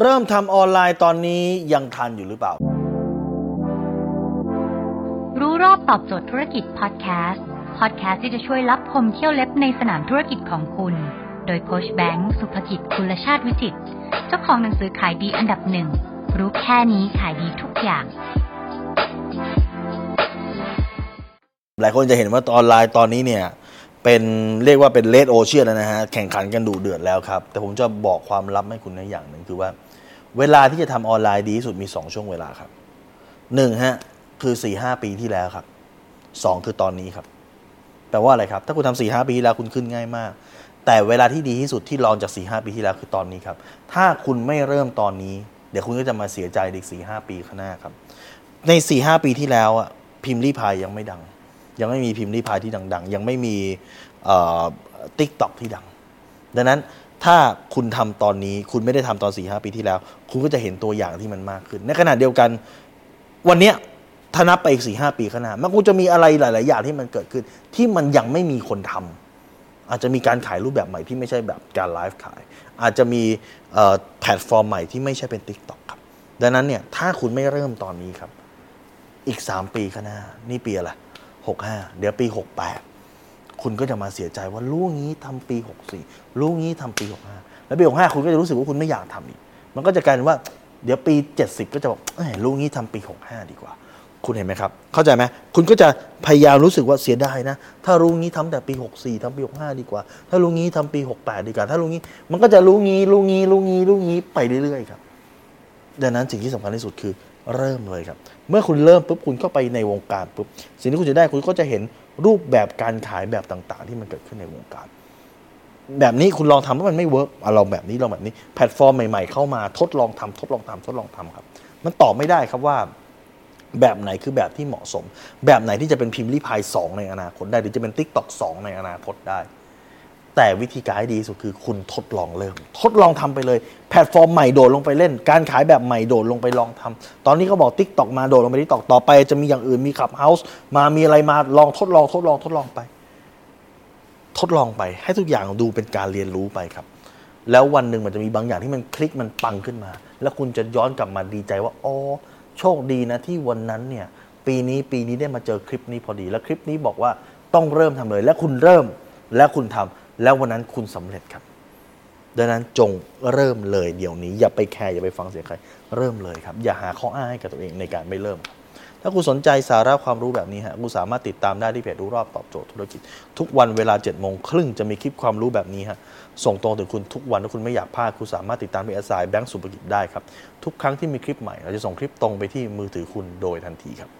เริ่มทำออนไลน์ตอนนี้ยังทันอยู่หรือเปล่า รู้รอบตอบโจทย์ธุรกิจพอดแคสต์ พอดแคสต์ที่จะช่วยลับคมเขี้ยวเล็บในสนามธุรกิจของคุณ โดยโค้ชแบงค์สุภกิจคุณชาติวิจิตรเจ้าของหนังสือขายดีอันดับหนึ่ง รู้แค่นี้ขายดีทุกอย่าง หลายคนจะเห็นว่าออนไลน์ตอนนี้เนี่ย เป็นเรียกว่าเป็น red ocean แล้วนะฮะแข่งขันกันดุเดือดแล้วครับ แต่ผมจะบอกความลับให้คุณในอย่างหนึ่งคือว่า เวลาที่จะทำออนไลน์ดีที่สุดมี 2 ช่วงเวลาครับหนึ่งฮะคือ4ี่หปีที่แล้วครับสองคือตอนนี้ครับแปลว่าอะไรครับ ถ้าคุณทำสี่ห้าปีที่แล้วคุณขึ้นง่ายมาก แต่เวลาที่ดีที่สุดที่รองจาก4ี่หปีที่แล้วคือตอนนี้ครับ ถ้าคุณไม่เริ่มตอนนี้ เดี๋ยวคุณก็จะมาเสียใจอีกสี่ห้าปีข้างหน้าครับ ใน4ี่หปีที่แล้วอะพิมพ์รีพายยังไม่ดัง ยังไม่มีพิมพ์รีพายที่ดัง ๆ ยังไม่มีติ๊กต็อกที่ดัง ดังนั้นถ้าคุณทำตอนนี้คุณไม่ได้ทำตอน4ี่หปีที่แล้ว คุณก็จะเห็นตัวอย่างที่มันมากขึ้น ในขณะเดียวกัน วันเนี้ยถ้านับไปอีกสี่ห้าปีข้างหน้ามันคงจะมีอะไรหลาย ๆ อย่างที่มันเกิดขึ้น ที่มันยังไม่มีคนทำอาจจะมีการขายรูปแบบใหม่ที่ไม่ใช่แบบการไลฟ์ขาย อาจจะมีแพลตฟอร์มใหม่ที่ไม่ใช่เป็น Tik t o อกครับ ดังนั้นเนี่ยถ้าคุณไม่เริ่มตอนนี้ครับ อีก 3 ปีข้างหน้า นี่ปีอะไร หกห้าเดี๋ยวปี 68 คุณก็จะมาเสียใจว่าลูกนี้ทำปี 64 ลูกนี้ทำปี 65 แล้วปี 65 คุณก็จะรู้สึกว่าคุณไม่อยากทำอีก มันก็จะกลายเป็นว่าเดี๋ยวปี 70 ก็จะบอกเอ้ยลูกนี้ทำปี 65 ดีกว่า คุณเห็นไหมครับ เข้าใจไหมคุณก็จะพยายามรู้สึกว่าเสียดายนะ ถ้ารู้งี้ทำแต่ปี 64ทำปี 65 ดีกว่า ถ้ารู้งี้ทำปี 68 ดีกว่า ถ้ารู้งี้ มันก็จะรู้งี้รู้งี้รู้งี้รู้งี้ไปเรื่อยๆครับ ดังนั้นสิ่งที่สำคัญที่สุดคือ เริ่มเลยครับ เมื่อคุณเริ่มปุ๊บคุณก็ไปในวงการปุ๊บสิ่งที่คุณจะได้คุณก็จะเห็นรูปแบบการขายแบบต่าง ๆ ที่มันเกิดขึ้นในวงการ แบบนี้คุณลองทำว่ามันไม่ work เอาลองแบบนี้ลองแบบนี้แพลตฟอร์มใหม่ ๆ เข้ามาทดลองทำทดลองทำทดลองทำครับ มันตอบไม่ได้ครับว่าแบบไหนคือแบบที่เหมาะสม แบบไหนที่จะเป็นพิมรี่พายสองในอนาคตได้ หรือจะเป็น t ิ k t o k 2ในอนาคตได้ แต่วิธีการที่ดีสุดคือคุณทดลองเริ่ม ทดลองทำไปเลย แพลตฟอร์มใหม่โดดลงไปเล่น การขายแบบใหม่โดดลงไปลองทำตอนนี้เขาบอก t ิ k t o k มาโดดลงไป TikTok ต่อไป จะมีอย่างอื่นมี Clubhouse มามีอะไรมาลองทดลองทดลองทดลองไป ทดลองไป ให้ทุกอย่างดูเป็นการเรียนรู้ไปครับ แล้ววันหนึ่งมันจะมีบางอย่างที่มันคลิกมันปังขึ้นมา แล้วคุณจะย้อนกลับมาดีใจว่าอ๋อโชคดีนะที่วันนั้นเนี่ยปีนี้ปีนี้ได้มาเจอคลิปนี้พอดี แล้วคลิปนี้บอกว่าต้องเริ่มทำเลย และคุณเริ่มและคุณทำ แล้ววันนั้นคุณสำเร็จครับ ดังนั้นจงเริ่มเลยเดี๋ยวนี้ อย่าไปแคร์อย่าไปฟังเสียงใคร เริ่มเลยครับ อย่าหาข้ออ้างให้กับตัวเองในการไม่เริ่ม ถ้าคุณสนใจสาระความรู้แบบนี้ฮะคุณสามารถติดตามได้ที่เพจรู้รอบตอบโจทย์ธุรกิจ ทุกวันเวลา7จ็ดโมงครึ่งจะมีคลิปความรู้แบบนี้ฮะส่งตรงถึงคุณทุกวันถ้าคุณไม่อยากพลาดคุณสามารถติดตามเพจสายแบงก์สุภกิจได้ครับทุกครั้งที่มีคลิปใหม่เราจะส่งคลิปตรงไปที่มือถือคุณโดยทันทีครับ